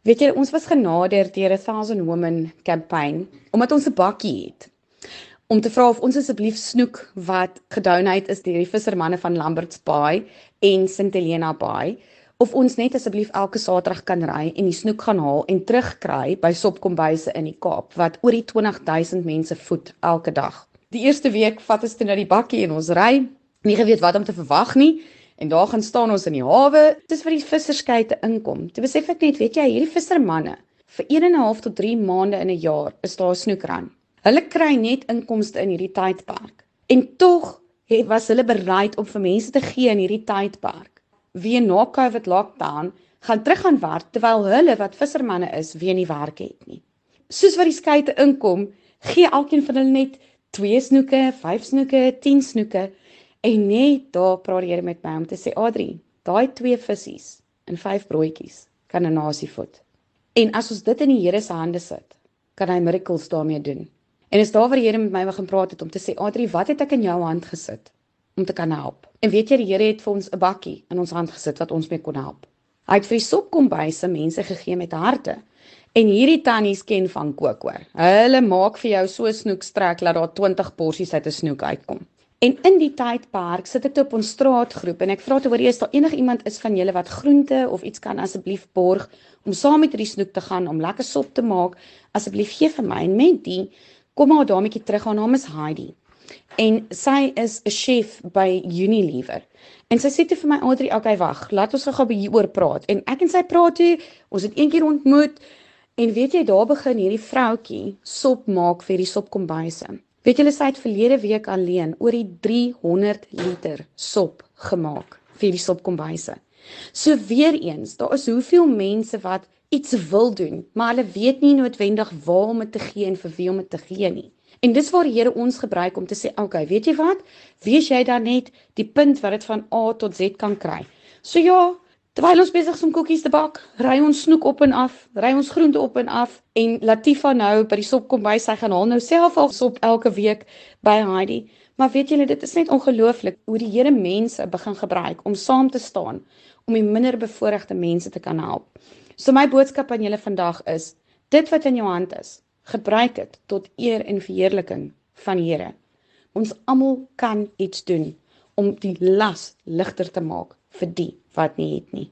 Weet jy, ons was genader deur 'n Thousand Women campaign omdat ons 'n bakkie het om te vra of ons asseblief snoek wat gedonate is deur die vissermanne van Lambert's Bay en St Helena Bay of ons net asseblief elke Saterdag kan ry en die snoek gaan haal en terugkry by Sopkombuise in die Kaap wat oor die 20000 mense voed elke dag. Die eerste week vat ons toe na die bakkie en ons ry, nie geweet wat om te verwag nie. En daar gaan staan ons in die hawe, dis vir die visserskeite inkom. Toe besef ek net, weet jy, hierdie vissermanne vir 1 en 'n half tot 3 maande in 'n jaar is daar snoekran. Hulle kry net inkomste in hierdie tydperk. En tog was hulle bereid om vir mense te gee in hierdie tydperk wie na COVID lockdown gaan terug aan werk terwyl hulle wat vissermanne is, wie nie werk het nie. Soos wat die skeite inkom, gee elkeen van hulle net 2 snoeke, 5 snoeke, 10 snoeke en net daar praat die Here met my om te sê Adri, daai twee visse en 5 broodjies kan 'n nasie voed. En as ons dit in die Here se hande sit, kan hy miracles daarmee doen. En is daar waar die Here met my begin praat het om te sê Adri, wat het ek in jou hand gesit om te kan help? En weet jy die Here het vir ons 'n bakkie in ons hand gesit wat ons mee kon help. Hy het vir die sopkombuise mense gegee met harte. En hierdie tannies ken van kook hoor. Hulle maak vir jou so snoekstrek dat daar 20 porsies uit 'n snoek uitkom. En in die tydperk sit ek op ons straatgroep en ek vra te hoor is daar enige iemand is van julle wat groente of iets kan asseblief borg om saam met hierdie snoek te gaan om lekker sop te maak asseblief gee vir my en met die kom maar daarmee terug haar naam is Heidi en sy is 'n chef by Unilever. En sy sê toe vir my Adri, okay wag, laat ons gou-gou hieroor praat. En ek en sy praat toe, ons het eendag ontmoet en weet jy daar begin hierdie vroutjie sop maak vir die sopkombuise. Weet julle sy het verlede week alleen oor die 300 liter sop gemaak vir die sopkombuise. So weer eens, daar is hoeveel mense wat iets wil doen, maar hulle weet nie noodwendig waar om dit te gee en vir wie om dit te gee nie. En dis waar die Here ons gebruik om te sê, "Oké, okay, weet jy wat? Wees jy dan net die punt wat dit van A tot Z kan kry." So ja, terwyl ons besig is om koekies te bak, ry ons snoek op en af, ry ons groente op en af en Latifa nou by die sop kom by, sy gaan haal nou self al sop elke week by Heidi. Maar weet julle, dit is net ongelooflik hoe die Here mense begin gebruik om saam te staan om die minder bevoorregte mense te kan help. So my boodskap aan julle vandag is: dit wat in jou hand is, gebruik dit tot eer en verheerliking van die Here. Ons almal kan iets doen om die las ligter te maak vir die wat nie het nie.